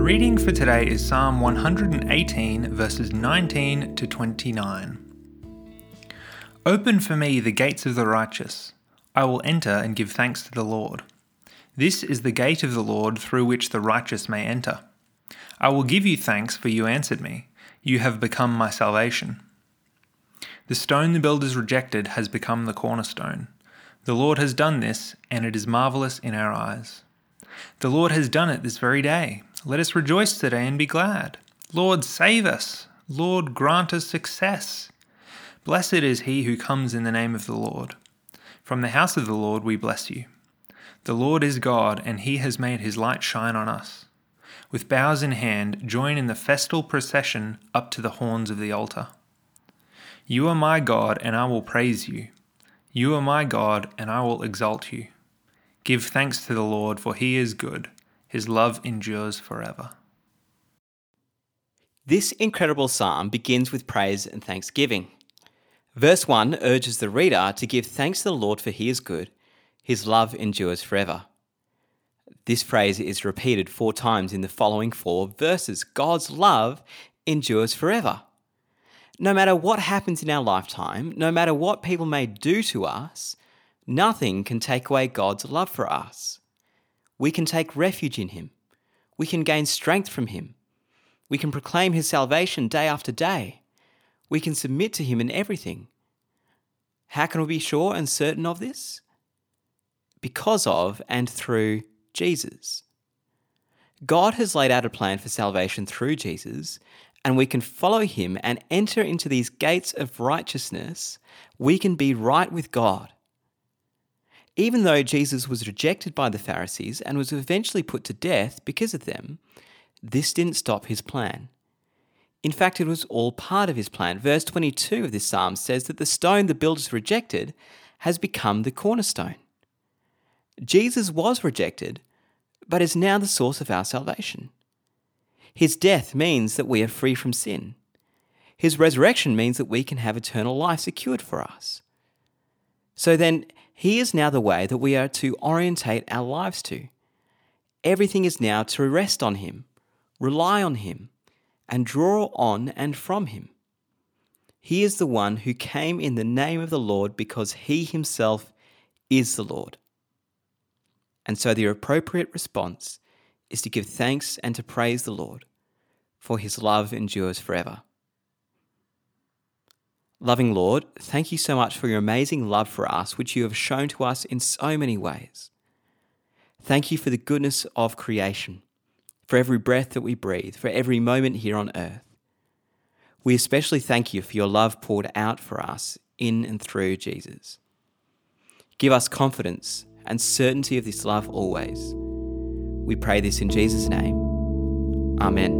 The reading for today is Psalm 118, verses 19 to 29. Open for me the gates of the righteous. I will enter and give thanks to the Lord. This is the gate of the Lord through which the righteous may enter. I will give you thanks, for you answered me. You have become my salvation. The stone the builders rejected has become the cornerstone. The Lord has done this, and it is marvelous in our eyes. The Lord has done it this very day. Let us rejoice today and be glad. Lord, save us. Lord, grant us success. Blessed is he who comes in the name of the Lord. From the house of the Lord we bless you. The Lord is God, and he has made his light shine on us. With boughs in hand, join in the festal procession up to the horns of the altar. You are my God, and I will praise you. You are my God, and I will exalt you. Give thanks to the Lord, for he is good. His love endures forever. This incredible psalm begins with praise and thanksgiving. Verse 1 urges the reader to give thanks to the Lord, for he is good. His love endures forever. This phrase is repeated four times in the following four verses God's love endures forever. No matter what happens in our lifetime, no matter what people may do to us, nothing can take away God's love for us. We can take refuge in Him. We can gain strength from Him. We can proclaim His salvation day after day. We can submit to Him in everything. How can we be sure and certain of this? Because of and through Jesus. God has laid out a plan for salvation through Jesus, and we can follow him and enter into these gates of righteousness. We can be right with God. Even though Jesus was rejected by the Pharisees and was eventually put to death because of them, this didn't stop his plan. In fact, it was all part of his plan. Verse 22 of this psalm says that the stone the builders rejected has become the cornerstone. Jesus was rejected, but is now the source of our salvation. His death means that we are free from sin. His resurrection means that we can have eternal life secured for us. So then, He is now the way that we are to orientate our lives to. Everything is now to rest on Him, rely on Him, and draw on and from Him. He is the one who came in the name of the Lord because He Himself is the Lord. And so the appropriate response is to give thanks and to praise the Lord, for his love endures forever. Loving Lord, thank you so much for your amazing love for us, which you have shown to us in so many ways. Thank you for the goodness of creation, for every breath that we breathe, for every moment here on earth. We especially thank you for your love poured out for us in and through Jesus. Give us confidence and certainty of this love always. We pray this in Jesus' name. Amen.